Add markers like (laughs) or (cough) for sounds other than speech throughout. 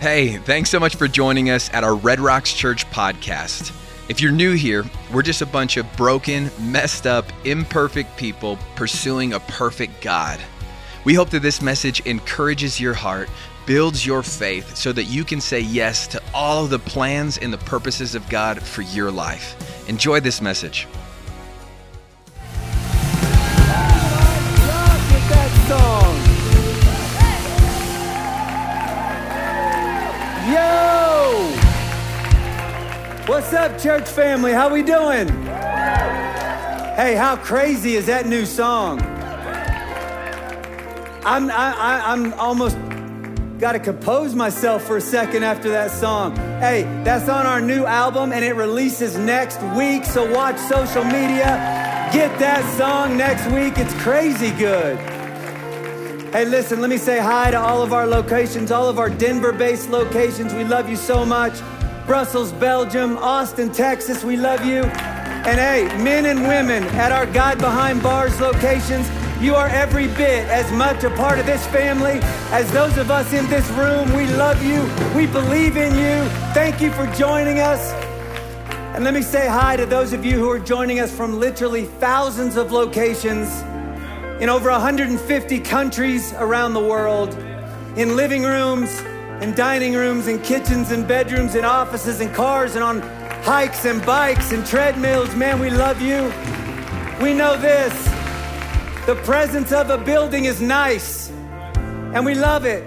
Hey, thanks so much for joining us at our Red Rocks Church podcast. If you're new here, we're just a bunch of broken, messed up, imperfect people pursuing a perfect God. We hope that this message encourages your heart, builds your faith, so that you can say yes to all of the plans and the purposes of God for your life. Enjoy this message. What's up, church family? How we doing? Hey, how crazy is that new song? I'm, I, I'm almost got to compose myself for a second after that song. Hey, that's on our new album and it releases next week, so watch social media. Get that song next week. It's crazy good. Hey, listen, let me say hi to all of our locations, all of our Denver based locations. We love you so much. Brussels, Belgium, Austin, Texas, we love you. And hey, men and women at our God Behind Bars locations, you are every bit as much a part of this family as those of us in this room. We love you. We believe in you. Thank you for joining us. And let me say hi to those of you who are joining us from literally thousands of locations in over 150 countries around the world, in living rooms, and dining rooms, and kitchens, and bedrooms, and offices, and cars, and on hikes and bikes and treadmills. Man, we love you. We know this the presence of a building is nice, and we love it.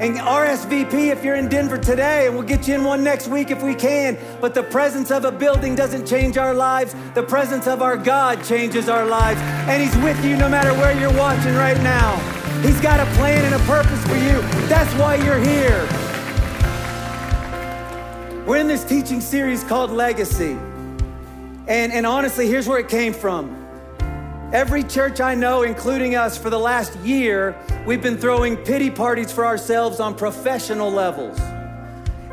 And RSVP if you're in Denver today, and we'll get you in one next week if we can. But the presence of a building doesn't change our lives. The presence of our God changes our lives. And He's with you no matter where you're watching right now. He's got a plan and a purpose for you. That's why you're here. We're in this teaching series called Legacy. And, and honestly, here's where it came from. Every church I know, including us, for the last year, we've been throwing pity parties for ourselves on professional levels.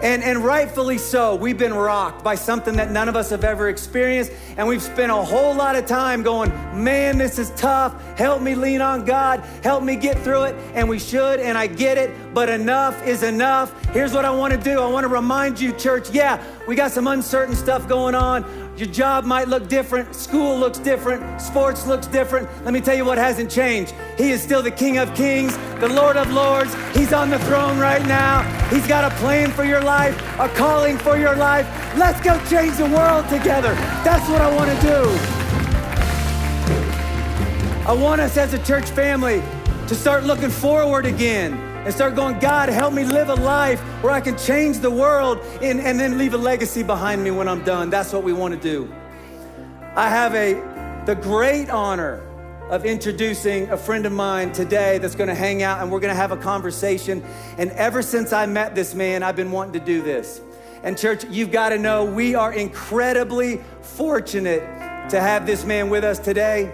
And, and rightfully so, we've been rocked by something that none of us have ever experienced. And we've spent a whole lot of time going, man, this is tough. Help me lean on God. Help me get through it. And we should, and I get it, but enough is enough. Here's what I want to do I want to remind you, church, yeah, we got some uncertain stuff going on. Your job might look different, school looks different, sports looks different. Let me tell you what hasn't changed. He is still the King of Kings, the Lord of Lords. He's on the throne right now. He's got a plan for your life, a calling for your life. Let's go change the world together. That's what I want to do. I want us as a church family to start looking forward again and start going, God, help me live a life where I can change the world and, and then leave a legacy behind me when I'm done. That's what we want to do. I have a the great honor of introducing a friend of mine today that's going to hang out and we're going to have a conversation. And ever since I met this man, I've been wanting to do this. And church, you've got to know we are incredibly fortunate to have this man with us today.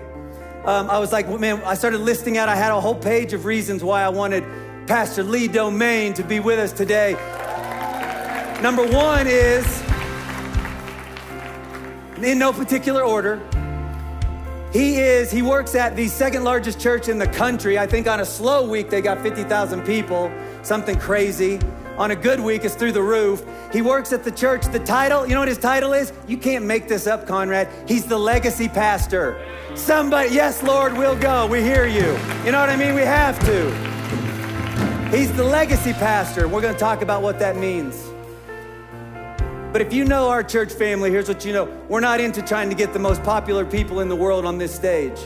Um, I was like, man, I started listing out, I had a whole page of reasons why I wanted Pastor Lee Domingue to be with us today. Number one is, in no particular order, he is, he works at the second largest church in the country. I think on a slow week, they got 50,000 people, something crazy. On a good week, it's through the roof. He works at the church. The title, you know what his title is? You can't make this up, Conrad. He's the legacy pastor. Somebody, yes, Lord, we'll go. We hear you. You know what I mean? We have to. He's the legacy pastor. We're going to talk about what that means. But if you know our church family, here's what you know. We're not into trying to get the most popular people in the world on this stage.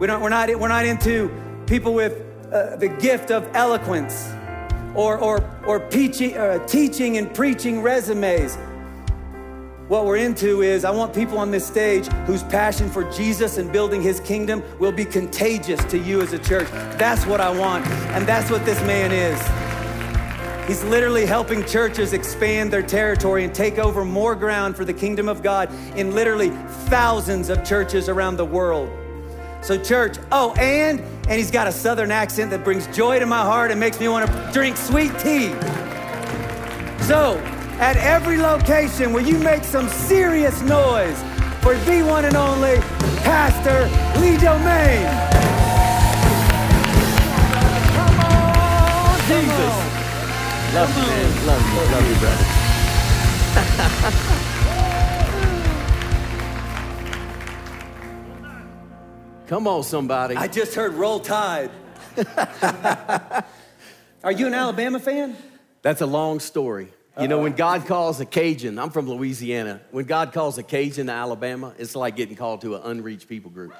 We don't, we're, not, we're not into people with uh, the gift of eloquence or, or, or peachy, uh, teaching and preaching resumes. What we're into is I want people on this stage whose passion for Jesus and building his kingdom will be contagious to you as a church. That's what I want. And that's what this man is. He's literally helping churches expand their territory and take over more ground for the kingdom of God in literally thousands of churches around the world. So, church, oh, and and he's got a southern accent that brings joy to my heart and makes me want to drink sweet tea. So, at every location, will you make some serious noise for the one and only Pastor Lee Domingue? Come on, Jesus. Love you, man. Love you. Love you, brother. (laughs) Come on, somebody. I just heard Roll Tide. (laughs) Are you an Alabama fan? That's a long story. You know, when God calls a Cajun, I'm from Louisiana. When God calls a Cajun to Alabama, it's like getting called to an unreached people group.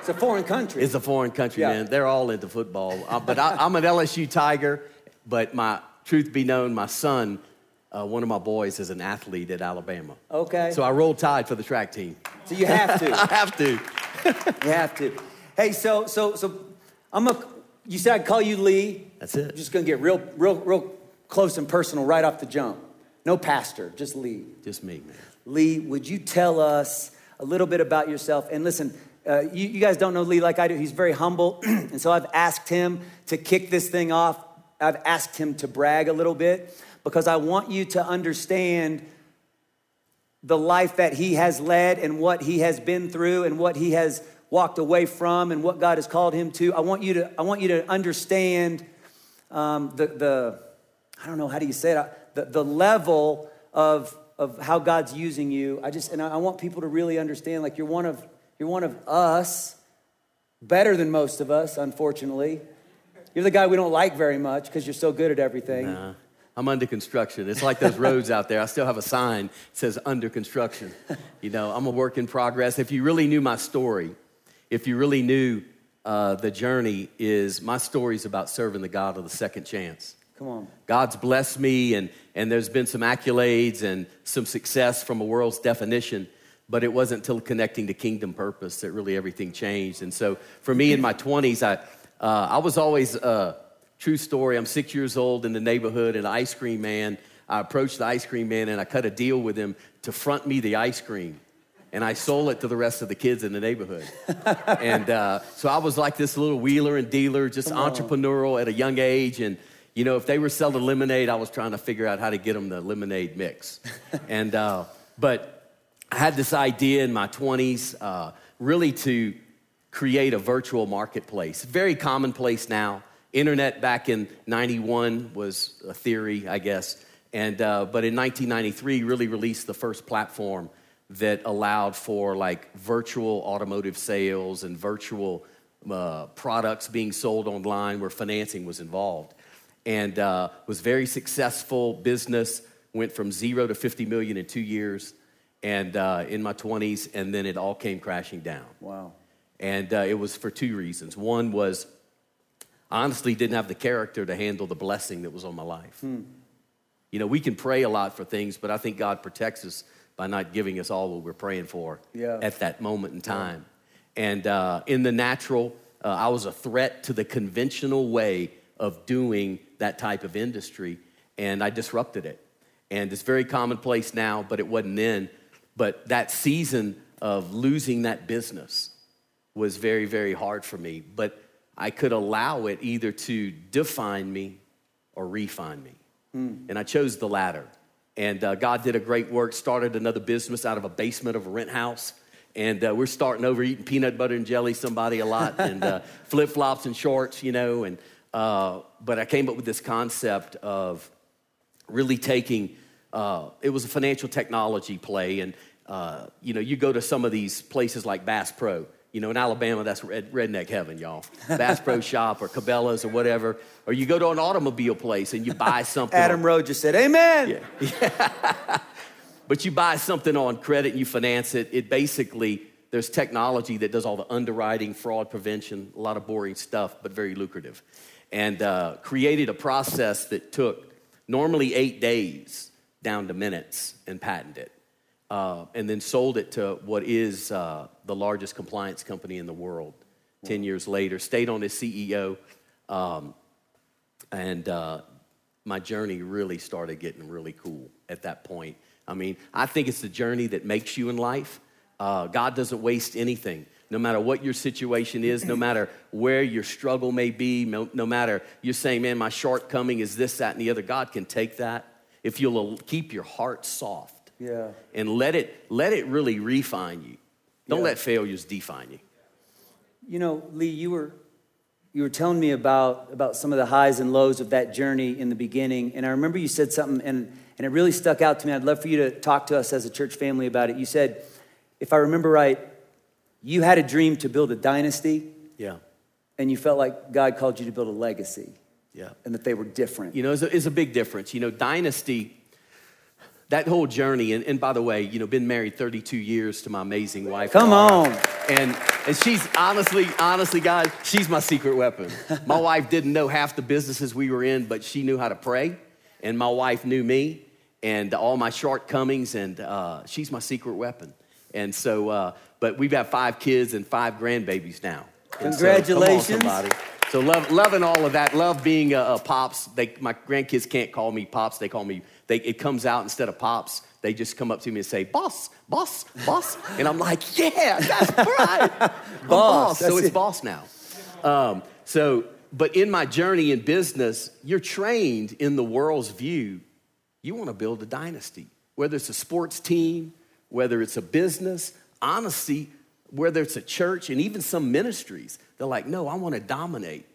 It's a foreign country. It's a foreign country, Yeah. man. They're all into football. Uh, but I, I'm an LSU Tiger. But my truth be known, my son, uh, one of my boys, is an athlete at Alabama. Okay. So I roll tide for the track team. so you have to. (laughs) I have to. You have to. Hey, so so so I'm a. You said I'd call you Lee. That's it. I'm just gonna get real real real close and personal right off the jump. No pastor, just Lee. Just me, man. Lee, would you tell us a little bit about yourself? And listen, uh, you, you guys don't know Lee like I do. He's very humble, (clears throat) and so I've asked him to kick this thing off. I've asked him to brag a little bit because I want you to understand the life that he has led and what he has been through and what he has walked away from and what God has called him to. I want you to, I want you to understand um, the, the, I don't know, how do you say it? The, the level of, of how God's using you. I just, and I I want people to really understand like you're one of, you're one of us, better than most of us, unfortunately. You're the guy we don't like very much because you're so good at everything. Nah, I'm under construction. It's like those roads out there. I still have a sign that says under construction. You know, I'm a work in progress. If you really knew my story, if you really knew uh, the journey, is my story is about serving the God of the second chance. Come on. God's blessed me, and, and there's been some accolades and some success from a world's definition, but it wasn't until connecting to kingdom purpose that really everything changed. And so for me in my 20s, I, uh, I was always, uh, true story, I'm six years old in the neighborhood, and an ice cream man, I approached the ice cream man and I cut a deal with him to front me the ice cream. And I sold it to the rest of the kids in the neighborhood. (laughs) and uh, so I was like this little wheeler and dealer, just entrepreneurial at a young age. And, you know, if they were selling lemonade, I was trying to figure out how to get them the lemonade mix. (laughs) and, uh, but I had this idea in my 20s, uh, really to create a virtual marketplace. Very commonplace now. Internet back in 91 was a theory, I guess. And, uh, but in 1993, really released the first platform that allowed for like virtual automotive sales and virtual uh, products being sold online where financing was involved. And uh, was very successful business, went from zero to 50 million in two years and uh, in my 20s, and then it all came crashing down. Wow. And uh, it was for two reasons. One was I honestly didn't have the character to handle the blessing that was on my life. You know, we can pray a lot for things, but I think God protects us by not giving us all what we're praying for Yeah. at that moment in time. And uh, in the natural, uh, I was a threat to the conventional way of doing that type of industry, and I disrupted it. And it's very commonplace now, but it wasn't then. But that season of losing that business was very, very hard for me. But I could allow it either to define me or refine me. And I chose the latter. And uh, God did a great work, started another business out of a basement of a rent house. And uh, we're starting over eating peanut butter and jelly, somebody a lot, and uh, (laughs) flip flops and shorts, you know. And, uh, but I came up with this concept of really taking uh, it was a financial technology play and uh, you know you go to some of these places like bass pro you know in alabama that's red, redneck heaven y'all. Bass pro (laughs) shop or cabela's or whatever. Or you go to an automobile place and you buy (laughs) something Adam on- just said, Amen. (laughs) but you buy something on credit and you finance it. It basically there's technology that does all the underwriting fraud prevention a lot of boring stuff but very lucrative and uh, created a process that took normally eight days down to minutes and patented it uh, and then sold it to what is uh, the largest compliance company in the world 10 years later stayed on as ceo um, and uh, my journey really started getting really cool at that point. I mean, I think it's the journey that makes you in life. Uh, God doesn't waste anything. No matter what your situation is, no matter where your struggle may be, no, no matter you're saying, man, my shortcoming is this, that, and the other, God can take that if you'll keep your heart soft Yeah. and let it, let it really refine you. Don't Yeah. let failures define you. You know, Lee, you were you were telling me about, about some of the highs and lows of that journey in the beginning. And I remember you said something, and, and it really stuck out to me. I'd love for you to talk to us as a church family about it. You said, if I remember right, you had a dream to build a dynasty. Yeah. And you felt like God called you to build a legacy. Yeah. And that they were different. You know, it's a, it's a big difference. You know, dynasty, that whole journey, and, and by the way, you know, been married 32 years to my amazing wife. Come Laura, on. And, and she's honestly, honestly, guys, she's my secret weapon. (laughs) My wife didn't know half the businesses we were in, but she knew how to pray. And my wife knew me and all my shortcomings, and uh, she's my secret weapon. And so, uh, but we've got five kids and five grandbabies now. And so, come on, Congratulations. somebody. So love, loving all of that. Love being a, a pops. They, my grandkids can't call me pops. They call me. They, it comes out instead of pops. They just come up to me and say, "Boss, boss, boss," and I'm like, "Yeah, that's (laughs) right, I'm boss." So it's it. boss now. Um, so, but in my journey in business, you're trained in the world's view. You want to build a dynasty, whether it's a sports team, whether it's a business. honesty, whether it's a church and even some ministries, they're like, no, I want to dominate.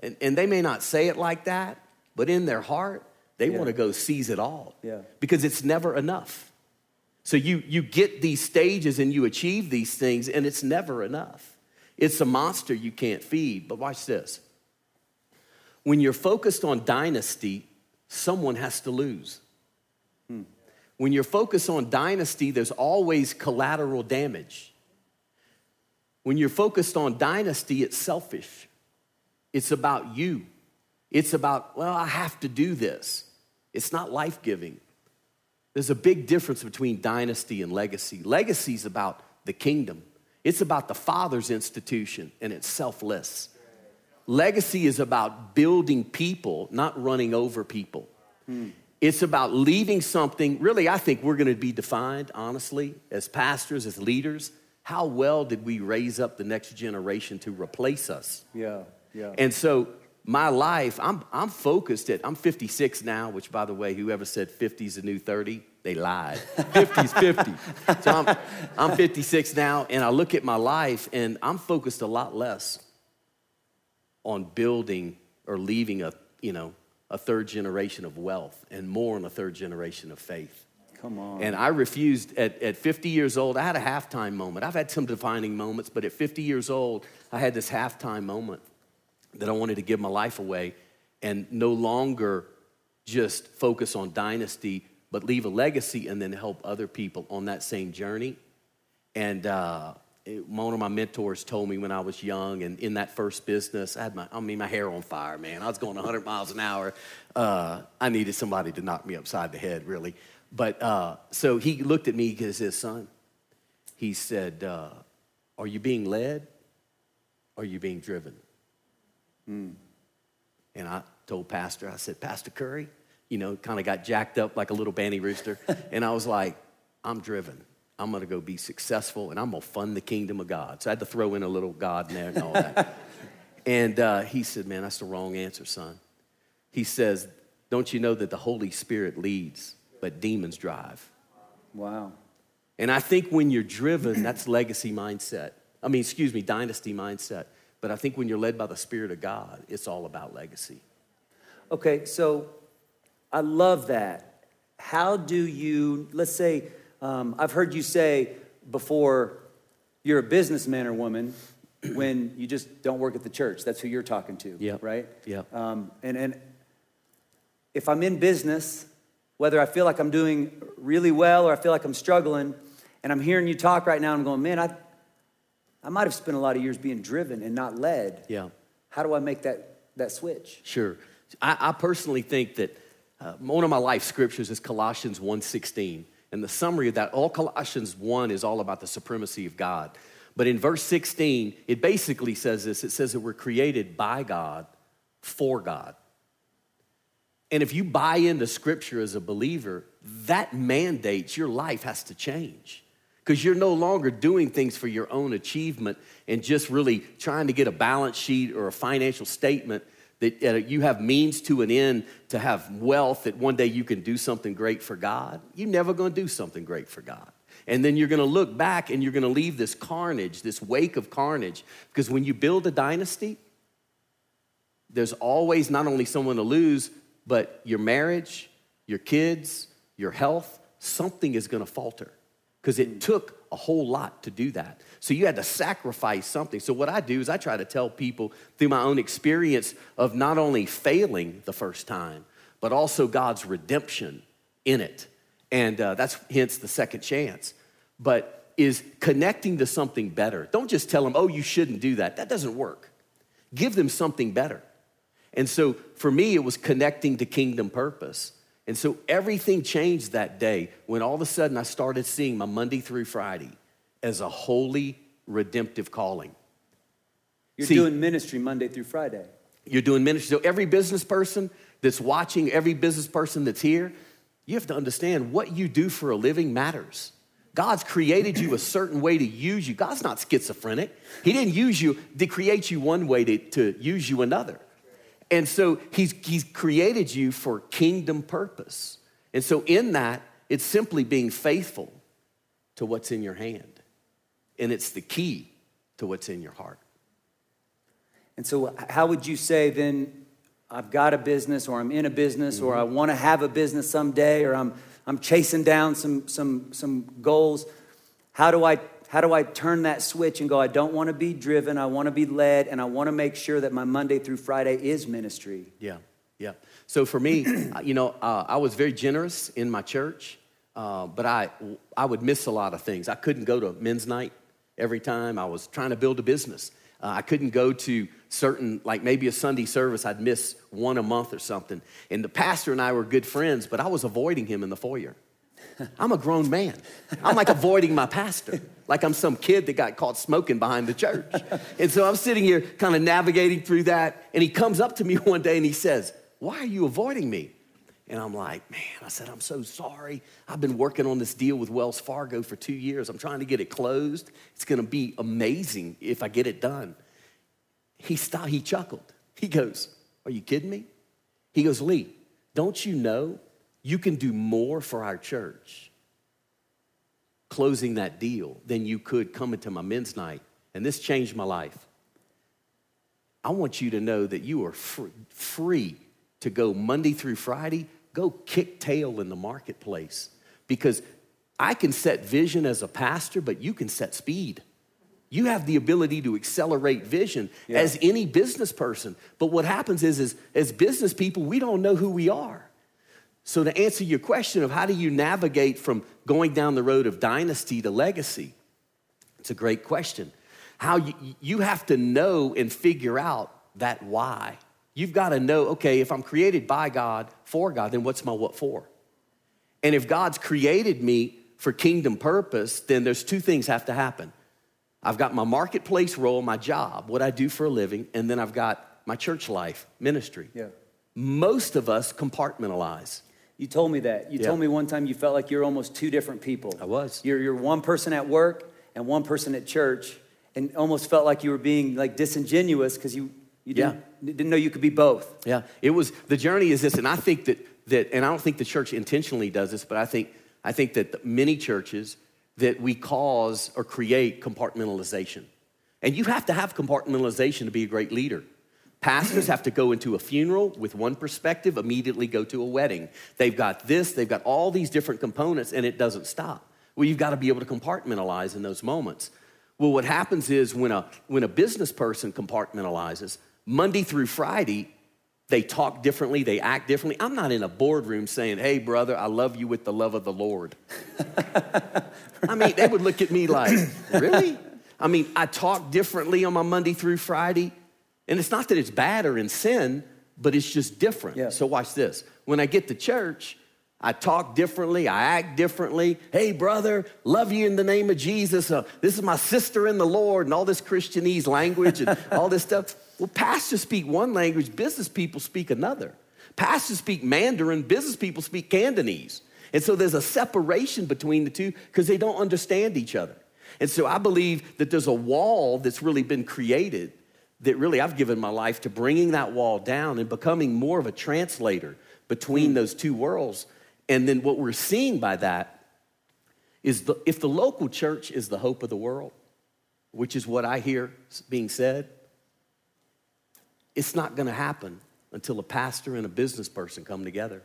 And, and they may not say it like that, but in their heart, they Yeah. want to go seize it all. Yeah. Because it's never enough. So you, you get these stages and you achieve these things, and it's never enough. It's a monster you can't feed. But watch this. When you're focused on dynasty, someone has to lose. When you're focused on dynasty, there's always collateral damage. When you're focused on dynasty, it's selfish. It's about you. It's about, well, I have to do this. It's not life giving. There's a big difference between dynasty and legacy. Legacy is about the kingdom, it's about the Father's institution, and it's selfless. Legacy is about building people, not running over people. Hmm. It's about leaving something. Really, I think we're going to be defined, honestly, as pastors, as leaders. How well did we raise up the next generation to replace us? Yeah, yeah. And so my life, I'm, I'm focused at, I'm 56 now, which by the way, whoever said 50 is the new 30, they lied. (laughs) 50's 50. So I'm, I'm 56 now, and I look at my life, and I'm focused a lot less on building or leaving a, you know, a third generation of wealth and more on a third generation of faith. Come on. And I refused at, at 50 years old. I had a halftime moment. I've had some defining moments, but at 50 years old, I had this halftime moment that I wanted to give my life away and no longer just focus on dynasty, but leave a legacy and then help other people on that same journey. And uh, it- one of my mentors told me when I was young and in that first business, I had my, I mean, my hair on fire, man. I was going 100 miles an hour. Uh, I needed somebody to knock me upside the head, really. But uh, so he looked at me because his son, he said, uh, Are you being led? Or are you being driven? And I told Pastor, I said, Pastor Curry, you know, kind of got jacked up like a little banny rooster. (laughs) and I was like, I'm driven. I'm going to go be successful and I'm going to fund the kingdom of God. So I had to throw in a little God in there and all that. (laughs) and uh, he said, Man, that's the wrong answer, son. He says, Don't you know that the Holy Spirit leads, but demons drive? wow. And I think when you're driven, that's legacy mindset. I mean, excuse me, dynasty mindset. But I think when you're led by the Spirit of God, it's all about legacy. Okay, so I love that. How do you, let's say, um, I've heard you say before, you're a businessman or woman (clears throat) when you just don't work at the church. That's who you're talking to, Yep. right? Yeah. Um, and, and if I'm in business, whether I feel like I'm doing really well or I feel like I'm struggling, and I'm hearing you talk right now, I'm going, man, I, I might have spent a lot of years being driven and not led. Yeah. How do I make that, that switch? Sure. I, I personally think that uh, one of my life scriptures is Colossians 1.16. And the summary of that, all Colossians 1 is all about the supremacy of God. But in verse 16, it basically says this. It says that we're created by God, for God. And if you buy into scripture as a believer, that mandates your life has to change. Because you're no longer doing things for your own achievement and just really trying to get a balance sheet or a financial statement that uh, you have means to an end to have wealth that one day you can do something great for God. You're never going to do something great for God. And then you're going to look back and you're going to leave this carnage, this wake of carnage. Because when you build a dynasty, there's always not only someone to lose, but your marriage, your kids, your health, something is going to falter because it took a whole lot to do that. So you had to sacrifice something. So what I do is I try to tell people through my own experience of not only failing the first time, but also God's redemption in it. And uh, that's hence the second chance. But is connecting to something better. Don't just tell them, oh, you shouldn't do that. That doesn't work. Give them something better. And so for me, it was connecting to kingdom purpose. And so everything changed that day when all of a sudden I started seeing my Monday through Friday as a holy, redemptive calling. You're See, doing ministry Monday through Friday. You're doing ministry. So every business person that's watching, every business person that's here, you have to understand what you do for a living matters. God's created you a certain way to use you. God's not schizophrenic. He didn't use you to create you one way to, to use you another. And so he's, he's created you for kingdom purpose. And so in that, it's simply being faithful to what's in your hand. And it's the key to what's in your heart. And so, how would you say then, I've got a business, or I'm in a business, mm-hmm. or I want to have a business someday, or I'm I'm chasing down some, some, some goals. How do, I, how do I turn that switch and go, I don't want to be driven, I want to be led, and I want to make sure that my Monday through Friday is ministry? Yeah, yeah. So for me, you know, uh, I was very generous in my church, uh, but I, I would miss a lot of things. I couldn't go to men's night every time. I was trying to build a business. Uh, I couldn't go to certain, like maybe a Sunday service, I'd miss one a month or something. And the pastor and I were good friends, but I was avoiding him in the foyer. I'm a grown man. I'm like avoiding my pastor, like I'm some kid that got caught smoking behind the church. And so I'm sitting here kind of navigating through that. And he comes up to me (laughs) one day and he says, Why are you avoiding me? And I'm like, Man, I said, I'm so sorry. I've been working on this deal with Wells Fargo for two years. I'm trying to get it closed. It's gonna be amazing if I get it done. He stopped, he chuckled. He goes, Are you kidding me? He goes, Lee, don't you know you can do more for our church closing that deal than you could coming to my men's night? And this changed my life. I want you to know that you are free to go Monday through Friday, go kick tail in the marketplace because I can set vision as a pastor, but you can set speed. You have the ability to accelerate vision yeah. as any business person. But what happens is, is, as business people, we don't know who we are. So, to answer your question of how do you navigate from going down the road of dynasty to legacy, it's a great question. How you, you have to know and figure out that why. You've got to know, okay, if I'm created by God, for God, then what's my what for? And if God's created me for kingdom purpose, then there's two things have to happen. I've got my marketplace role, my job, what I do for a living, and then I've got my church life, ministry. Yeah. Most of us compartmentalize. You told me that. You yeah. told me one time you felt like you're almost two different people. I was. You're, you're one person at work and one person at church, and almost felt like you were being like disingenuous because you, you didn't, yeah. didn't know you could be both. Yeah. It was the journey is this, and I think that that, and I don't think the church intentionally does this, but I think I think that many churches that we cause or create compartmentalization. And you have to have compartmentalization to be a great leader. Pastors have to go into a funeral with one perspective, immediately go to a wedding. They've got this, they've got all these different components, and it doesn't stop. Well, you've got to be able to compartmentalize in those moments. Well, what happens is when a, when a business person compartmentalizes, Monday through Friday, they talk differently, they act differently. I'm not in a boardroom saying, hey, brother, I love you with the love of the Lord. (laughs) I mean, they would look at me like, really? I mean, I talk differently on my Monday through Friday. And it's not that it's bad or in sin, but it's just different. Yeah. So watch this. When I get to church, I talk differently, I act differently. Hey, brother, love you in the name of Jesus. Uh, this is my sister in the Lord, and all this Christianese language and (laughs) all this stuff. Well, pastors speak one language, business people speak another. Pastors speak Mandarin, business people speak Cantonese. And so there's a separation between the two because they don't understand each other. And so I believe that there's a wall that's really been created that really I've given my life to bringing that wall down and becoming more of a translator between hmm. those two worlds. And then what we're seeing by that is the, if the local church is the hope of the world, which is what I hear being said, it's not going to happen until a pastor and a business person come together.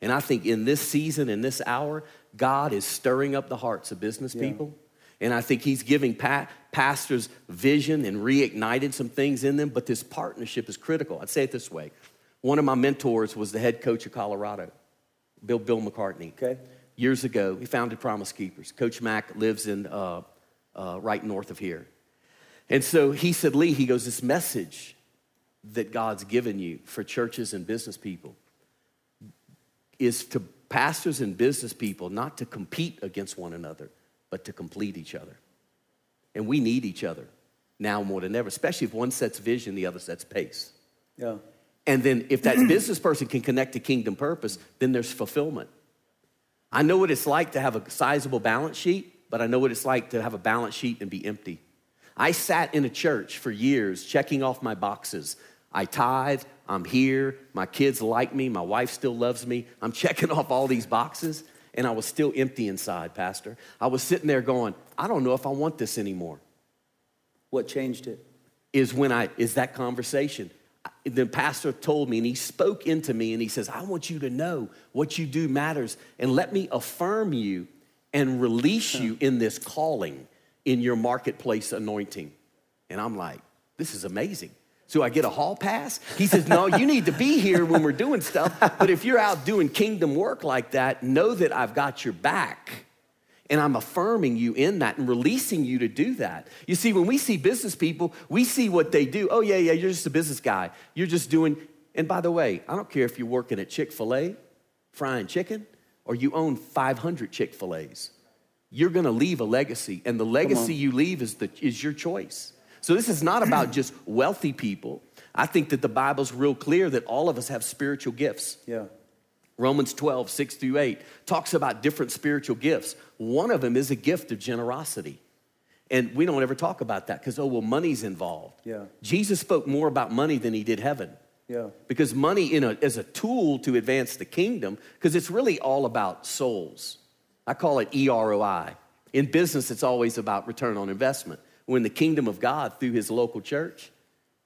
And I think in this season, in this hour, God is stirring up the hearts of business Yeah. people. And I think He's giving pa- pastors vision and reignited some things in them. But this partnership is critical. I'd say it this way one of my mentors was the head coach of Colorado, Bill, Bill McCartney. Okay. Years ago, he founded Promise Keepers. Coach Mack lives in uh, uh, right north of here. And so he said, Lee, he goes, this message that God's given you for churches and business people is to pastors and business people not to compete against one another, but to complete each other. And we need each other now more than ever, especially if one sets vision, the other sets pace. Yeah. And then if that (clears throat) business person can connect to kingdom purpose, then there's fulfillment. I know what it's like to have a sizable balance sheet, but I know what it's like to have a balance sheet and be empty. I sat in a church for years checking off my boxes. I tithe, I'm here, my kids like me, my wife still loves me. I'm (laughs) checking off all these boxes, and I was still empty inside, Pastor. I was sitting there going, I don't know if I want this anymore What changed it? is when I is that conversation. The pastor told me and he spoke into me and he says, I want you to know what you do matters and let me affirm you and release you in this calling in your marketplace anointing. And I'm like, this is amazing. So I get a hall pass? He says, No, you need to be here when we're doing stuff. But if you're out doing kingdom work like that, know that I've got your back. And I'm affirming you in that and releasing you to do that. You see, when we see business people, we see what they do. Oh, yeah, yeah, you're just a business guy. You're just doing, and by the way, I don't care if you're working at Chick fil A, frying chicken, or you own 500 Chick fil A's. You're gonna leave a legacy, and the legacy you leave is, the, is your choice. So this is not about just wealthy people. I think that the Bible's real clear that all of us have spiritual gifts. Yeah. Romans 12, 6 through 8 talks about different spiritual gifts. One of them is a gift of generosity. And we don't ever talk about that because, oh, well, money's involved. Yeah. Jesus spoke more about money than he did heaven. Yeah. Because money in a, is a tool to advance the kingdom, because it's really all about souls. I call it E EROI. In business, it's always about return on investment. When the kingdom of God, through his local church,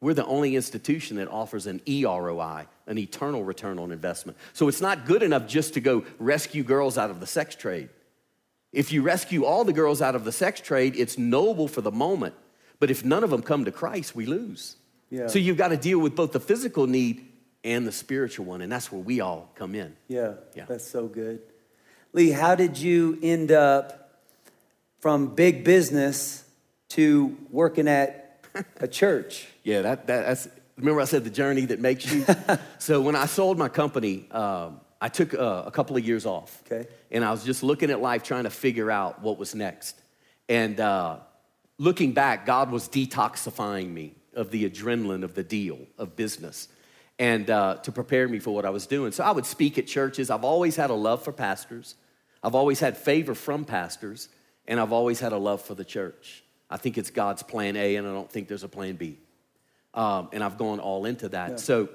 we're the only institution that offers an EROI, an eternal return on investment. So it's not good enough just to go rescue girls out of the sex trade. If you rescue all the girls out of the sex trade, it's noble for the moment. But if none of them come to Christ, we lose. Yeah. So you've got to deal with both the physical need and the spiritual one, and that's where we all come in. Yeah, Yeah. that's so good. Lee, how did you end up from big business to working at a church? (laughs) Yeah, that, that, that's, remember I said the journey that makes you? (laughs) so when I sold my company, um, I took uh, a couple of years off. Okay. And I was just looking at life, trying to figure out what was next. And uh, looking back, God was detoxifying me of the adrenaline of the deal, of business, and uh, to prepare me for what I was doing. So I would speak at churches. I've always had a love for pastors, I've always had favor from pastors, and I've always had a love for the church. I think it's God's plan A, and I don't think there's a plan B. Um, and I've gone all into that. So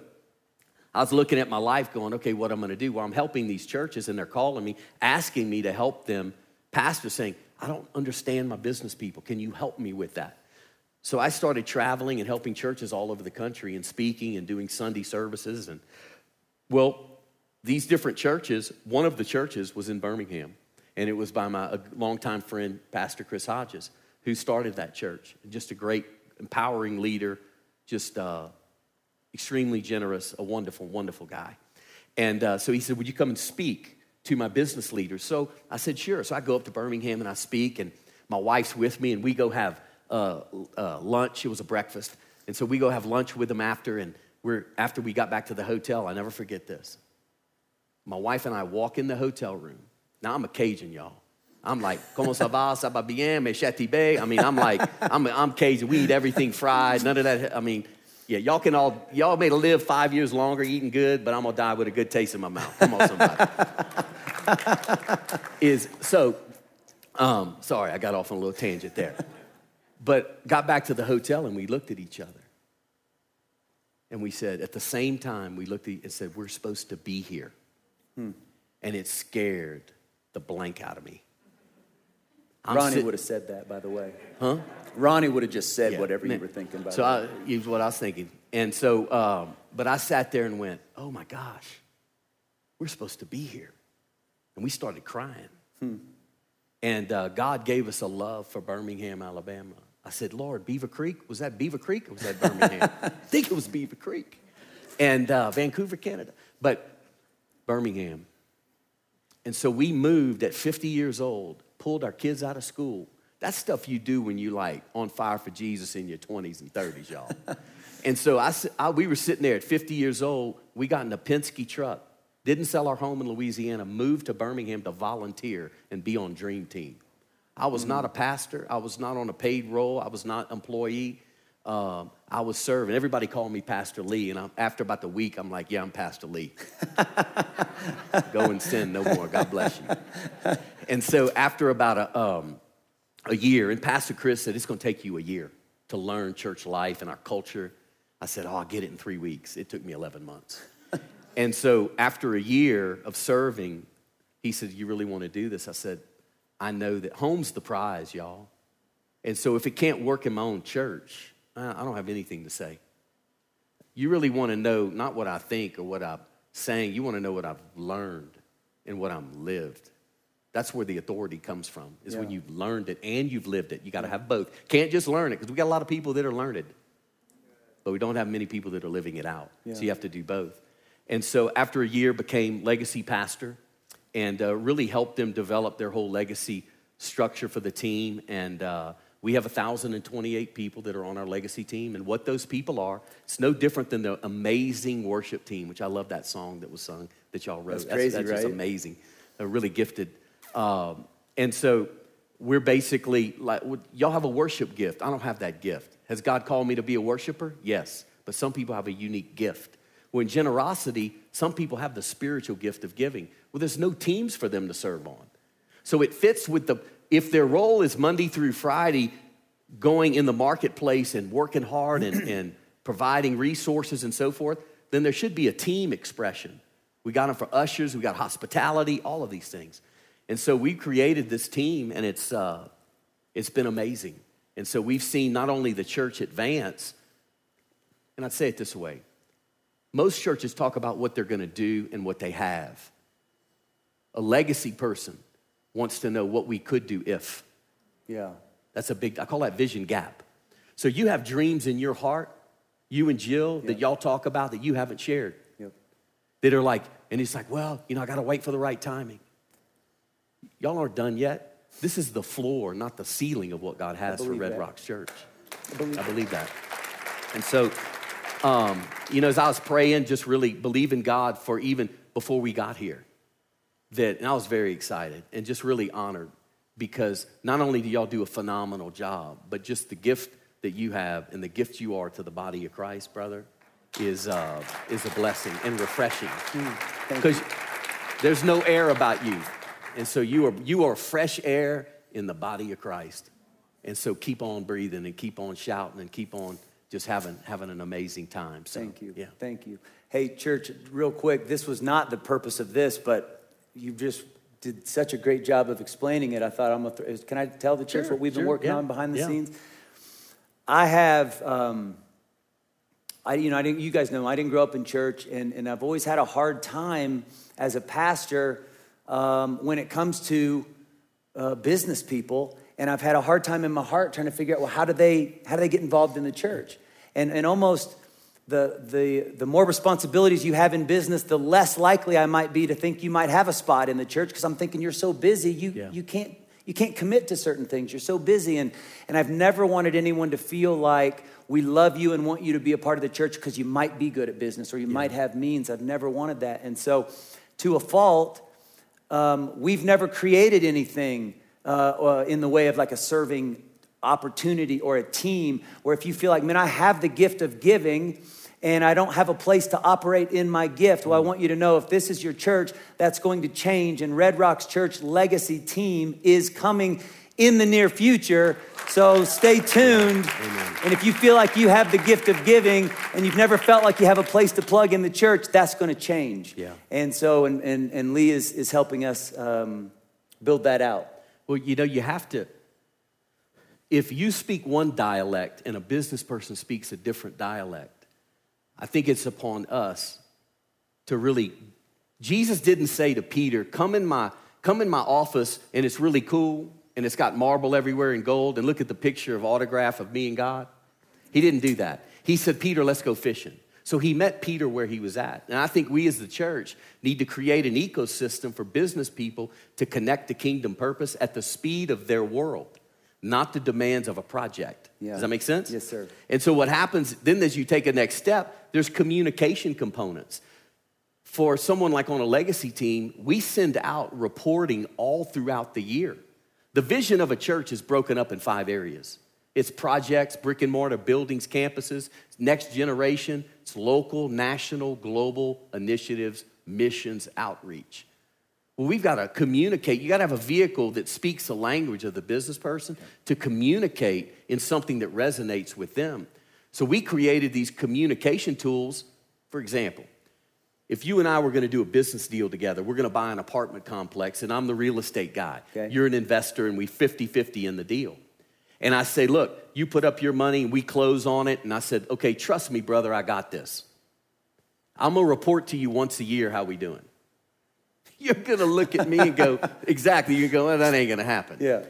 I was looking at my life going, okay, what I'm gonna do? Well, I'm helping these churches and they're calling me, asking me to help them. Pastors saying, I don't understand my business people. Can you help me with that? So I started traveling and helping churches all over the country and speaking and doing Sunday services. And well, these different churches, one of the churches was in Birmingham, and it was by my longtime friend, Pastor Chris Hodges, who started that church. Just a great, empowering leader, just uh, extremely generous, a wonderful, wonderful guy. And uh, so he said, Would you come and speak to my business leaders? So I said, Sure. So I go up to Birmingham and I speak, and my wife's with me, and we go have uh, uh, lunch. It was a breakfast. And so we go have lunch with them after, and we're, after we got back to the hotel, I never forget this. My wife and I walk in the hotel room. Now I'm a Cajun, y'all. I'm like, como ça va, ça va bien, me chatibé. I mean, I'm like, I'm, I'm Cajun. We eat everything fried, none of that. I mean, yeah, y'all can all, y'all may live five years longer eating good, but I'm gonna die with a good taste in my mouth. Come on, somebody. (laughs) Is, so, um, sorry, I got off on a little tangent there. But got back to the hotel and we looked at each other. And we said, at the same time, we looked at and said, we're supposed to be here. And it scared the blank out of me. I'm Ronnie sit- would have said that, by the way. Huh? Ronnie would have just said Yeah. whatever you were thinking about. So I, here's what I was thinking. And so, um, but I sat there and went, oh my gosh, we're supposed to be here. And we started crying. And uh, God gave us a love for Birmingham, Alabama. I said, Lord, Beaver Creek, was that Beaver Creek or was that Birmingham? (laughs) I think it was Beaver Creek. And uh, Vancouver, Canada. But Birmingham. And so we moved at 50 years old, pulled our kids out of school. That's stuff you do when you like on fire for Jesus in your 20s and 30s, y'all. (laughs) and so I, I- we were sitting there at 50 years old. We got in a Penske truck, didn't sell our home in Louisiana, moved to Birmingham to volunteer and be on Dream Team. I was mm. not a pastor. I was not on a paid role. I was not employee. Um, I was serving. Everybody called me Pastor Lee, and I'm, after about the week, I'm like, "Yeah, I'm Pastor Lee." (laughs) Go and sin no more. God bless you. And so after about a, um, a year, and Pastor Chris said, it's going to take you a year to learn church life and our culture. I said, oh, I'll get it in three weeks. It took me 11 months. (laughs) and so after a year of serving, he said, you really want to do this? I said, I know that home's the prize, y'all. And so if it can't work in my own church, I don't have anything to say. You really want to know not what I think or what I'm saying, you want to know what I've learned and what I've lived. That's where the authority comes from, is when you've learned it and you've lived it. You got to have both. Can't just learn it, because we got a lot of people that are learned, but we don't have many people that are living it out. Yeah. So you have to do both. And so after a year, became legacy pastor and uh, really helped them develop their whole legacy structure for the team. And uh, we have 1,028 people that are on our legacy team. And what those people are, it's no different than the amazing worship team, which I love that song that was sung that y'all wrote. That's crazy, that's just right? amazing. They're really gifted. Um, and so we're basically like, y'all have a worship gift. I don't have that gift. Has God called me to be a worshiper? Yes. But some people have a unique gift. When generosity, some people have the spiritual gift of giving. Well, there's no teams for them to serve on. So it fits with the, if their role is Monday through Friday, going in the marketplace and working hard and, (clears throat) and providing resources and so forth, then there should be a team expression. We got them for ushers, we got hospitality, all of these things. And so we created this team, and it's, uh, it's been amazing. And so we've seen not only the church advance, and I'd say it this way most churches talk about what they're going to do and what they have. A legacy person wants to know what we could do if. yeah. That's a big, I call that vision gap. So you have dreams in your heart, you and Jill, that y'all talk about that you haven't shared, Yep. that are like, and it's like, well, you know, I got to wait for the right timing. Y'all aren't done yet. This is the floor, not the ceiling of what God has for Red that. Rocks Church. I believe I believe that. And so, um, you know, as I was praying, just really believing God for even before we got here, that, and I was very excited and just really honored because not only do y'all do a phenomenal job, but just the gift that you have and the gift you are to the body of Christ, brother, is, uh, is a blessing and refreshing. Because there's no air about you. And so you are, you are fresh air in the body of Christ. And so keep on breathing and keep on shouting and keep on just having, having an amazing time. So, Thank you. Yeah. Thank you. Hey, church, real quick, this was not the purpose of this, but you just did such a great job of explaining it. I thought I'm gonna. Th- can I tell the church Sure, what we've been working yeah, on behind the yeah. scenes? I have. Um, I, you know, I didn't, you guys know I didn't grow up in church, and, and I've always had a hard time as a pastor um, when it comes to uh, business people, and I've had a hard time in my heart trying to figure out well how do they how do they get involved in the church, and and almost the the the more responsibilities you have in business, the less likely I might be to think you might have a spot in the church because I'm thinking you're so busy you Yeah. you can't you can't commit to certain things. You're so busy, and and I've never wanted anyone to feel like we love you and want you to be a part of the church because you might be good at business or you might have means. I've never wanted that, and so to a fault um, we've never created anything uh, uh, in the way of like a serving opportunity or a team where if you feel like, man, I have the gift of giving and I don't have a place to operate in my gift. Well, I want you to know if this is your church, that's going to change. And Red Rocks Church Legacy Team is coming in the near future. So stay tuned. And if you feel like you have the gift of giving and you've never felt like you have a place to plug in the church, that's going to change. Yeah. And so, and, and, and Lee is, is helping us um, build that out. Well, you know, you have to, if you speak one dialect and a business person speaks a different dialect, I think it's upon us to really. Jesus didn't say to Peter, "Come in my come in my office and it's really cool and it's got marble everywhere and gold and look at the picture of autograph of me and God." He didn't do that. He said, "Peter, let's go fishing." So he met Peter where he was at. And I think we as the church need to create an ecosystem for business people to connect to kingdom purpose at the speed of their world, not the demands of a project. Yeah. Does that make sense? Yes, sir. And so what happens then as you take a next step, there's communication components. For someone like on a legacy team, we send out reporting all throughout the year. The vision of a church is broken up in five areas. It's projects, brick and mortar, buildings, campuses, next generation, it's local, national, global initiatives, missions, outreach. Well, we've got to communicate. You got to have a vehicle that speaks the language of the business person to communicate in something that resonates with them. So we created these communication tools. For example, if you and I were going to do a business deal together, we're going to buy an apartment complex, and I'm the real estate guy. Okay. You're an investor, and we 50 50 in the deal. And I say, Look, you put up your money, and we close on it. And I said, Okay, trust me, brother, I got this. I'm going to report to you once a year how we doing. You're going to look at me and go, (laughs) Exactly. You go, well, That ain't going to happen. Yeah.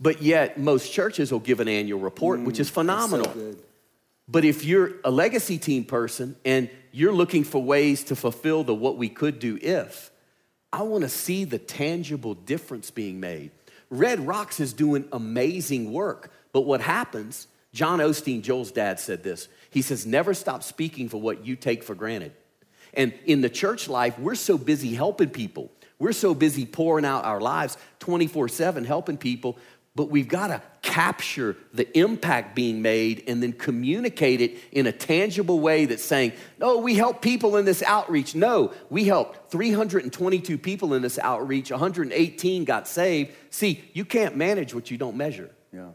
But yet, most churches will give an annual report, which is phenomenal. Mm, good. But if you're a legacy team person and you're looking for ways to fulfill the what we could do if, I want to see the tangible difference being made. Red Rocks is doing amazing work, but what happens, John Osteen, Joel's dad, said this. He says, never stop speaking for what you take for granted. And in the church life, we're so busy helping people. We're so busy pouring out our lives 24 7 helping people but we've got to capture the impact being made and then communicate it in a tangible way that's saying, no, we help people in this outreach. No, we helped 322 people in this outreach, 118 got saved. See, you can't manage what you don't measure. Yeah.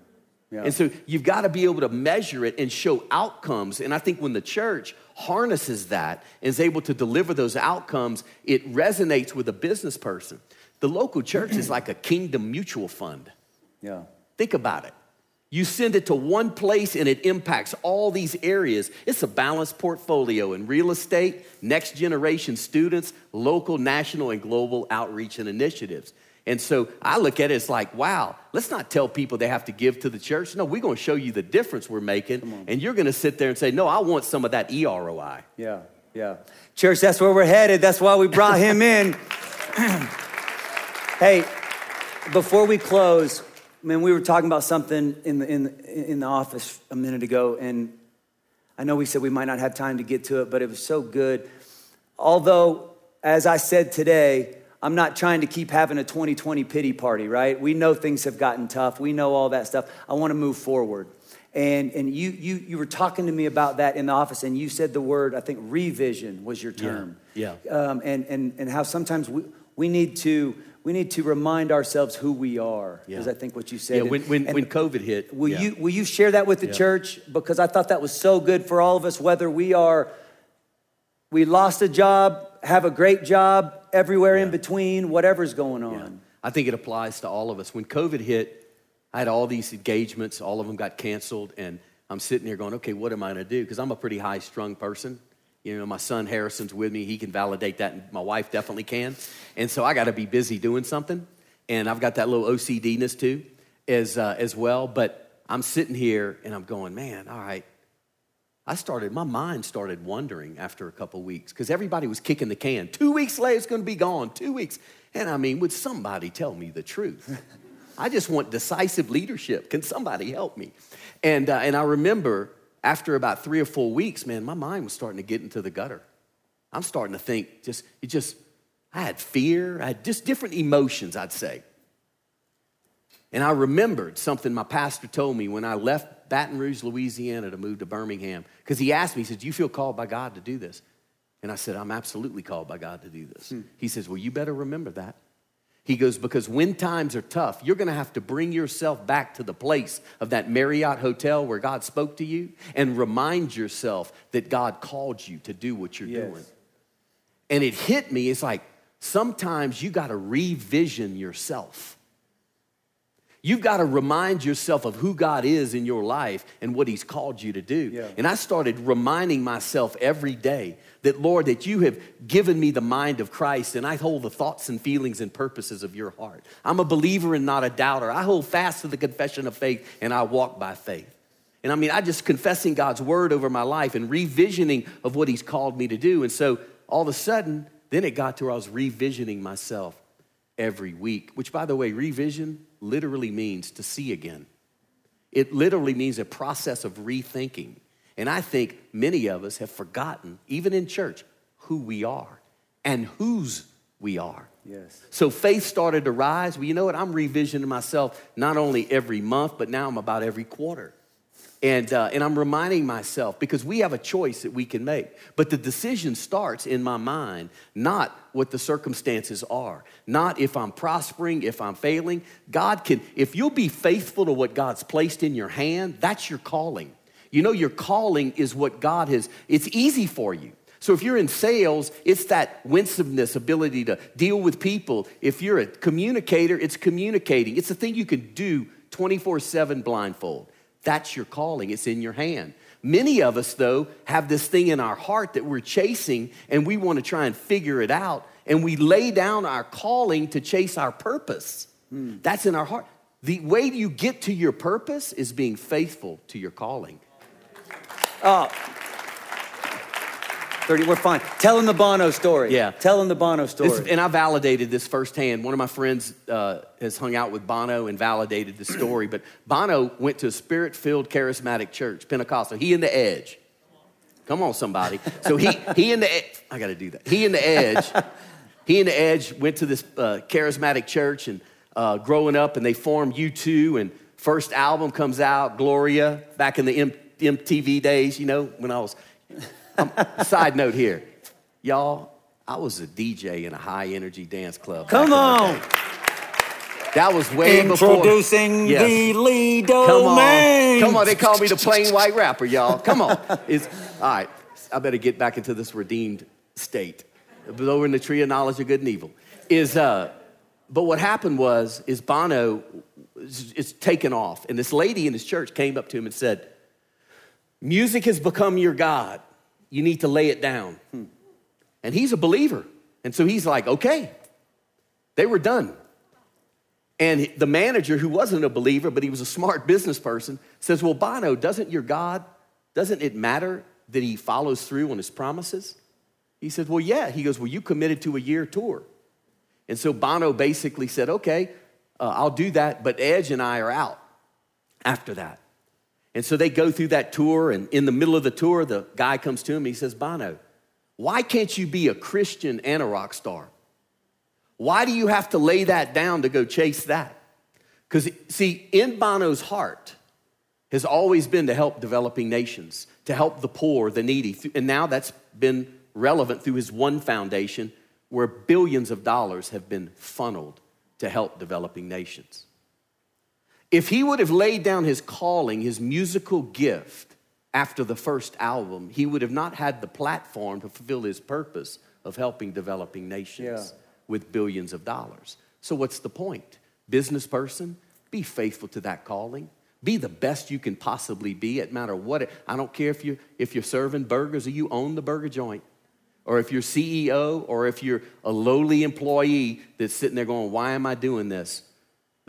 Yeah. And so you've got to be able to measure it and show outcomes. And I think when the church harnesses that and is able to deliver those outcomes, it resonates with a business person. The local church is like a kingdom mutual fund. yeah. Think about it. You send it to one place and it impacts all these areas. It's a balanced portfolio in real estate, next generation students, local, national, and global outreach and initiatives. And so I look at it as like, wow, let's not tell people they have to give to the church. No, we're going to show you the difference we're making. And you're going to sit there and say, no, I want some of that EROI. Yeah, yeah. Church, that's where we're headed. That's why we brought him (laughs) in. (clears throat) hey, before we close, man, we were talking about something in the, in, the, in the office a minute ago, and I know we said we might not have time to get to it, but it was so good. Although, as I said today, I'm not trying to keep having a 2020 pity party, right? We know things have gotten tough. We know all that stuff. I want to move forward. And, and you, you, you were talking to me about that in the office, and you said the word, I think revision was your term. Yeah, Um, and, and, and how sometimes we, we, need to, we need to remind ourselves who we are, is Yeah. I think what you said. Yeah, when, when, And when COVID hit. will, yeah. you, will you share that with the Yeah. church? Because I thought that was so good for all of us, whether we are, we lost a job, have a great job, everywhere in between, whatever's going on. Yeah. I think it applies to all of us. When COVID hit, I had all these engagements, all of them got canceled, and I'm sitting here going, okay, what am I gonna do? Because I'm a pretty high strung person. You know, my son Harrison's with me, he can validate that, and my wife definitely can. And so I gotta be busy doing something. And I've got that little OCDness too, as, uh, as well. But I'm sitting here and I'm going, man, all right, I started, my mind started wondering after a couple weeks because everybody was kicking the can. Two weeks later, it's going to be gone. Two weeks. And I mean, would somebody tell me the truth? I just want decisive leadership. Can somebody help me? And, uh, and I remember after about three or four weeks, man, my mind was starting to get into the gutter. I'm starting to think, just, it just, I had fear, I had just different emotions, I'd say. And I remembered something my pastor told me when I left Baton Rouge, Louisiana to move to Birmingham. Because he asked me, he said, Do you feel called by God to do this? And I said, I'm absolutely called by God to do this. Hmm. He says, Well, you better remember that. He goes, Because when times are tough, you're going to have to bring yourself back to the place of that Marriott hotel where God spoke to you and remind yourself that God called you to do what you're Yes. doing. And it hit me. It's like sometimes you got to revision yourself. You've got to remind yourself of who God is in your life and what He's called you to do. Yeah. And I started reminding myself every day that, Lord, that you have given me the mind of Christ and I hold the thoughts and feelings and purposes of your heart. I'm a believer and not a doubter. I hold fast to the confession of faith and I walk by faith. And I mean, I just confessing God's word over my life and revisioning of what He's called me to do. And so all of a sudden, then it got to where I was revisioning myself every week, which, by the way, revision literally means to see again. It literally means a process of rethinking. And I think many of us have forgotten, even in church, who we are and whose we are. Yes. So faith started to rise. Well, you know what? I'm revisioning myself not only every month, but now I'm about every quarter. And, uh, and I'm reminding myself because we have a choice that we can make. But the decision starts in my mind, not what the circumstances are, not if I'm prospering, if I'm failing. God can, if you'll be faithful to what God's placed in your hand, that's your calling. You know, your calling is what God has, it's easy for you. So if you're in sales, it's that winsomeness, ability to deal with people. If you're a communicator, it's communicating. It's a thing you can do 24 7 blindfold. That's your calling, it's in your hand. Many of us, though, have this thing in our heart that we're chasing and we want to try and figure it out. And we lay down our calling to chase our purpose. Hmm. That's in our heart. The way you get to your purpose is being faithful to your calling. Uh, 30, we're fine. Tell him the Bono story. Yeah. Tell him the Bono story. This, and I validated this firsthand. One of my friends uh, has hung out with Bono and validated the story. But Bono went to a spirit filled charismatic church, Pentecostal. He and the Edge. Come on, somebody. So he, (laughs) he and the I got to do that. He and the Edge. he and the Edge went to this uh, charismatic church and uh, growing up, and they formed U2. And first album comes out, Gloria, back in the M- MTV days. You know when I was. Um, side note here, y'all. I was a DJ in a high energy dance club. Come on. That was way Introducing before. the lead Come Domingue. on. Come on. They call me the plain white rapper, y'all. Come on. It's, all right. I better get back into this redeemed state. But over in the tree of knowledge of good and evil. Is, uh, but what happened was, is Bono is, is taken off. And this lady in his church came up to him and said, Music has become your God. You need to lay it down. And he's a believer. And so he's like, okay. They were done. And the manager, who wasn't a believer, but he was a smart business person, says, Well, Bono, doesn't your God, doesn't it matter that he follows through on his promises? He said, Well, yeah. He goes, Well, you committed to a year tour. And so Bono basically said, Okay, uh, I'll do that, but Edge and I are out after that. And so they go through that tour, and in the middle of the tour, the guy comes to him. He says, Bono, why can't you be a Christian and a rock star? Why do you have to lay that down to go chase that? Because, see, in Bono's heart has always been to help developing nations, to help the poor, the needy. And now that's been relevant through his one foundation, where billions of dollars have been funneled to help developing nations. If he would have laid down his calling, his musical gift after the first album, he would have not had the platform to fulfill his purpose of helping developing nations Yeah. with billions of dollars. So, what's the point? Business person, be faithful to that calling. Be the best you can possibly be, at matter what. It, I don't care if you if you're serving burgers or you own the burger joint, or if you're CEO, or if you're a lowly employee that's sitting there going, "Why am I doing this?"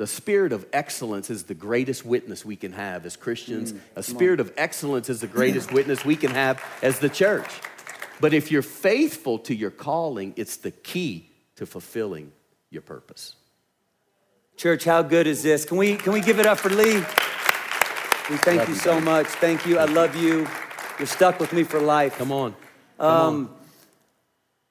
The spirit of excellence is the greatest witness we can have as Christians. Mm, a spirit of excellence is the greatest (laughs) witness we can have as the church. But if you're faithful to your calling, it's the key to fulfilling your purpose. Church, how good is this? Can we can we give it up for Lee? We thank you you, so much. Thank you. I love you. You're stuck with me for life. Come on. Come um, on.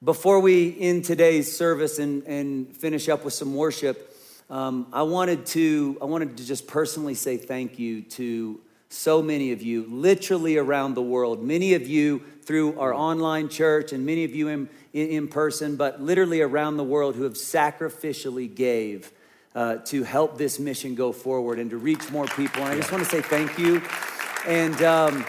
Before we end today's service and, and finish up with some worship, um, I wanted to I wanted to just personally say thank you to so many of you, literally around the world. Many of you through our online church, and many of you in, in, person, but literally around the world who have sacrificially gave uh, to help this mission go forward and to reach more people. And I just want to say thank you. And um,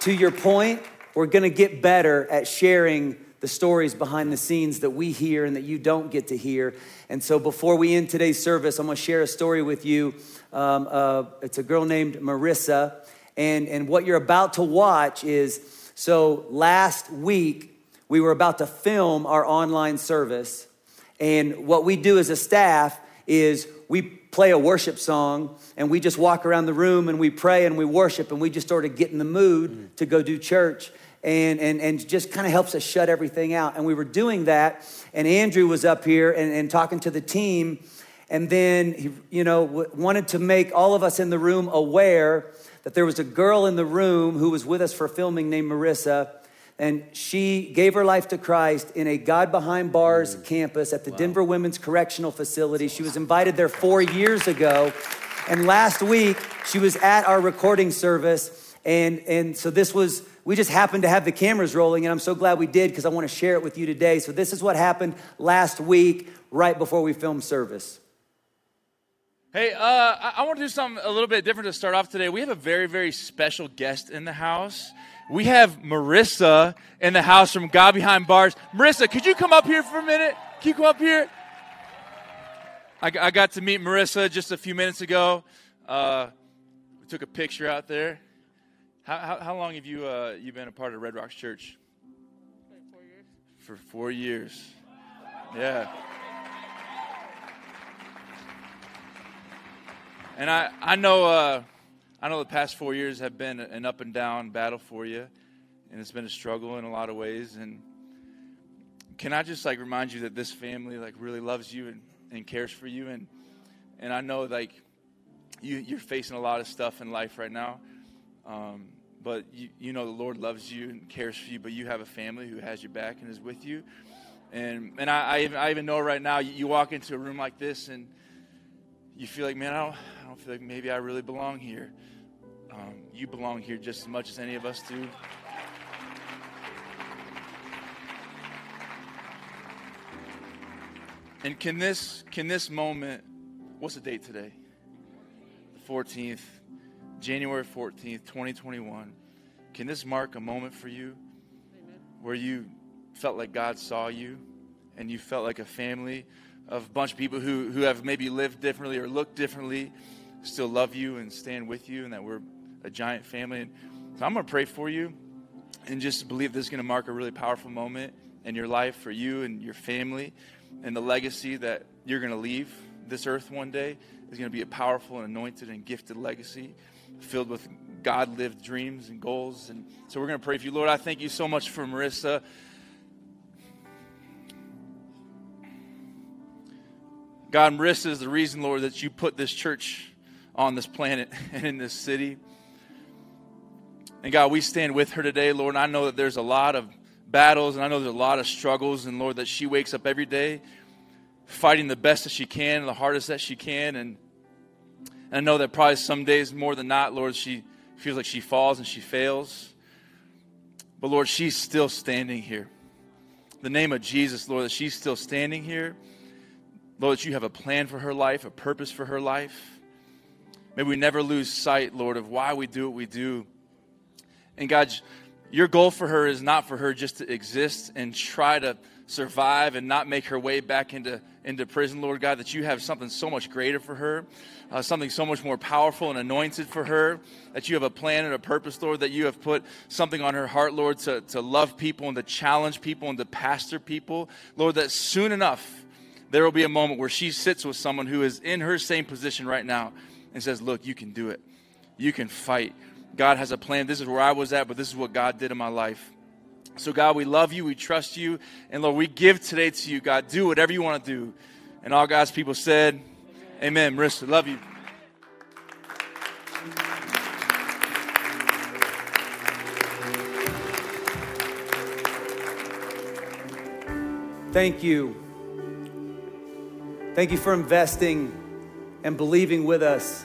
to your point, we're going to get better at sharing the stories behind the scenes that we hear and that you don't get to hear. And so before we end today's service, I'm gonna share a story with you. Um, uh, it's a girl named Marissa. And, and what you're about to watch is so last week, we were about to film our online service. And what we do as a staff is we play a worship song and we just walk around the room and we pray and we worship and we just sort of get in the mood mm. to go do church and, and, and just kind of helps us shut everything out. And we were doing that, and Andrew was up here and, and talking to the team, and then he, you know, w- wanted to make all of us in the room aware that there was a girl in the room who was with us for filming named Marissa and she gave her life to Christ in a God Behind Bars mm. campus at the wow. Denver Women's Correctional Facility. She was invited there four years ago. And last week, she was at our recording service. And, and so this was, we just happened to have the cameras rolling. And I'm so glad we did because I want to share it with you today. So this is what happened last week, right before we filmed service. Hey, uh, I, want to do something a little bit different to start off today. We have a very, very special guest in the house we have Marissa in the house from God Behind Bars. Marissa, could you come up here for a minute? Can you come up here? I, I got to meet Marissa just a few minutes ago. Uh, we took a picture out there. How, how, how long have you uh, you been a part of Red Rocks Church? Four years. For four years. Yeah. And I, I know uh, I know the past four years have been an up and down battle for you, and it's been a struggle in a lot of ways. And can I just like remind you that this family like really loves you and, and cares for you, and and I know like you you're facing a lot of stuff in life right now, um, but you you know the Lord loves you and cares for you, but you have a family who has your back and is with you. And and I, I even, I even know right now you, you walk into a room like this and you feel like, man, I don't, I don't feel like maybe I really belong here. Um, you belong here just as much as any of us do. And can this can this moment what's the date today? The 14th, January 14th, 2021. Can this mark a moment for you where you felt like God saw you and you felt like a family of a bunch of people who, who have maybe lived differently or looked differently still love you and stand with you and that we're a giant family. So I'm going to pray for you and just believe this is going to mark a really powerful moment in your life for you and your family and the legacy that you're going to leave this earth one day is going to be a powerful and anointed and gifted legacy filled with God lived dreams and goals. And so we're going to pray for you. Lord, I thank you so much for Marissa. God, Marissa is the reason, Lord, that you put this church on this planet (laughs) and in this city. And God, we stand with her today, Lord. And I know that there's a lot of battles and I know there's a lot of struggles. And Lord, that she wakes up every day fighting the best that she can, the hardest that she can. And, and I know that probably some days more than not, Lord, she feels like she falls and she fails. But Lord, she's still standing here. The name of Jesus, Lord, that she's still standing here. Lord, that you have a plan for her life, a purpose for her life. May we never lose sight, Lord, of why we do what we do. And God, your goal for her is not for her just to exist and try to survive and not make her way back into, into prison, Lord God, that you have something so much greater for her, uh, something so much more powerful and anointed for her, that you have a plan and a purpose, Lord, that you have put something on her heart, Lord, to, to love people and to challenge people and to pastor people. Lord, that soon enough, there will be a moment where she sits with someone who is in her same position right now and says, Look, you can do it. You can fight. God has a plan. This is where I was at, but this is what God did in my life. So, God, we love you. We trust you. And Lord, we give today to you, God. Do whatever you want to do. And all God's people said, Amen. Marissa, love you. Thank you. Thank you for investing and believing with us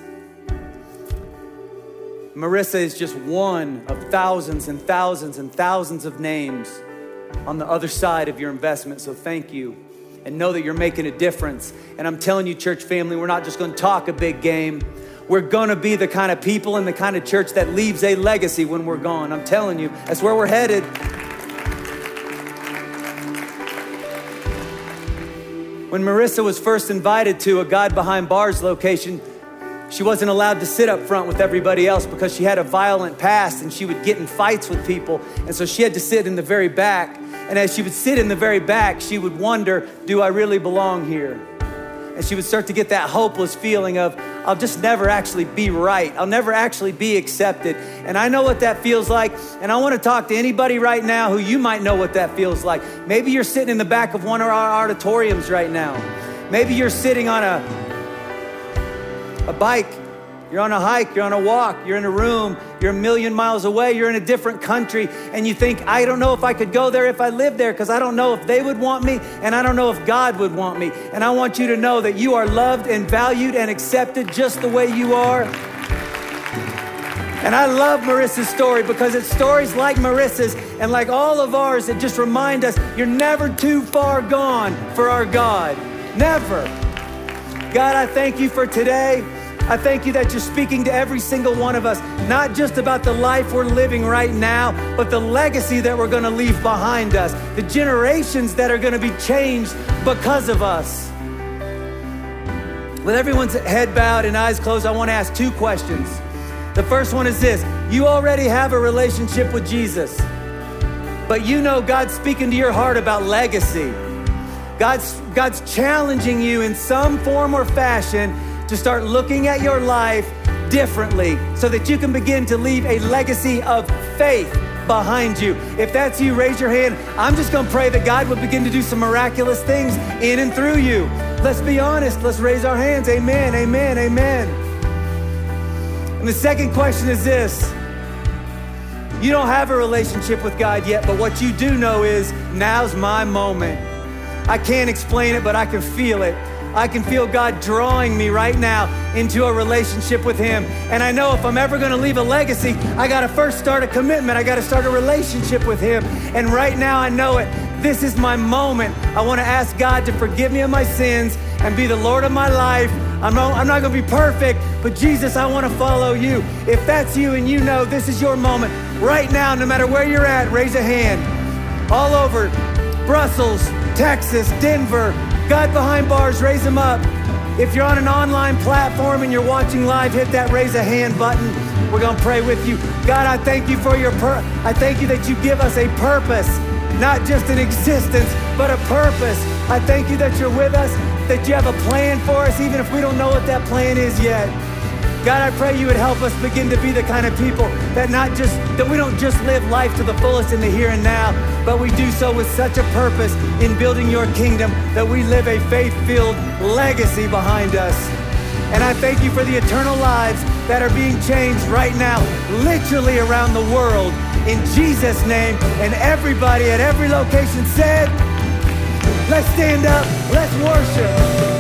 Marissa is just one of thousands and thousands and thousands of names on the other side of your investment. So thank you and know that you're making a difference. And I'm telling you, church family, we're not just gonna talk a big game. We're gonna be the kind of people and the kind of church that leaves a legacy when we're gone. I'm telling you, that's where we're headed. When Marissa was first invited to a God Behind Bars location, she wasn't allowed to sit up front with everybody else because she had a violent past and she would get in fights with people. And so she had to sit in the very back. And as she would sit in the very back, she would wonder, Do I really belong here? And she would start to get that hopeless feeling of, I'll just never actually be right. I'll never actually be accepted. And I know what that feels like. And I want to talk to anybody right now who you might know what that feels like. Maybe you're sitting in the back of one of our auditoriums right now. Maybe you're sitting on a, a bike you're on a hike, you're on a walk, you're in a room, you're a million miles away, you're in a different country, and you think, I don't know if I could go there if I lived there because I don't know if they would want me and I don't know if God would want me. And I want you to know that you are loved and valued and accepted just the way you are. And I love Marissa's story because it's stories like Marissa's and like all of ours that just remind us you're never too far gone for our God. Never. God, I thank you for today. I thank you that you're speaking to every single one of us, not just about the life we're living right now, but the legacy that we're going to leave behind us, the generations that are going to be changed because of us. With everyone's head bowed and eyes closed, I want to ask two questions. The first one is this You already have a relationship with Jesus, but you know God's speaking to your heart about legacy. God's, God's challenging you in some form or fashion to start looking at your life differently so that you can begin to leave a legacy of faith behind you. If that's you, raise your hand. I'm just gonna pray that God would begin to do some miraculous things in and through you. Let's be honest. Let's raise our hands. Amen, amen, amen. And the second question is this You don't have a relationship with God yet, but what you do know is now's my moment. I can't explain it, but I can feel it. I can feel God drawing me right now into a relationship with Him. And I know if I'm ever gonna leave a legacy, I gotta first start a commitment. I gotta start a relationship with Him. And right now I know it. This is my moment. I wanna ask God to forgive me of my sins and be the Lord of my life. I'm not, not gonna be perfect, but Jesus, I wanna follow you. If that's you and you know this is your moment, right now, no matter where you're at, raise a hand. All over Brussels, Texas, Denver, God behind bars, raise them up. If you're on an online platform and you're watching live, hit that raise a hand button. We're going to pray with you. God, I thank you for your pur- I thank you that you give us a purpose, not just an existence, but a purpose. I thank you that you're with us, that you have a plan for us even if we don't know what that plan is yet. God, I pray you would help us begin to be the kind of people that not just that we don't just live life to the fullest in the here and now, but we do so with such a purpose in building your kingdom that we live a faith-filled legacy behind us. And I thank you for the eternal lives that are being changed right now, literally around the world. In Jesus' name, and everybody at every location said, let's stand up, let's worship.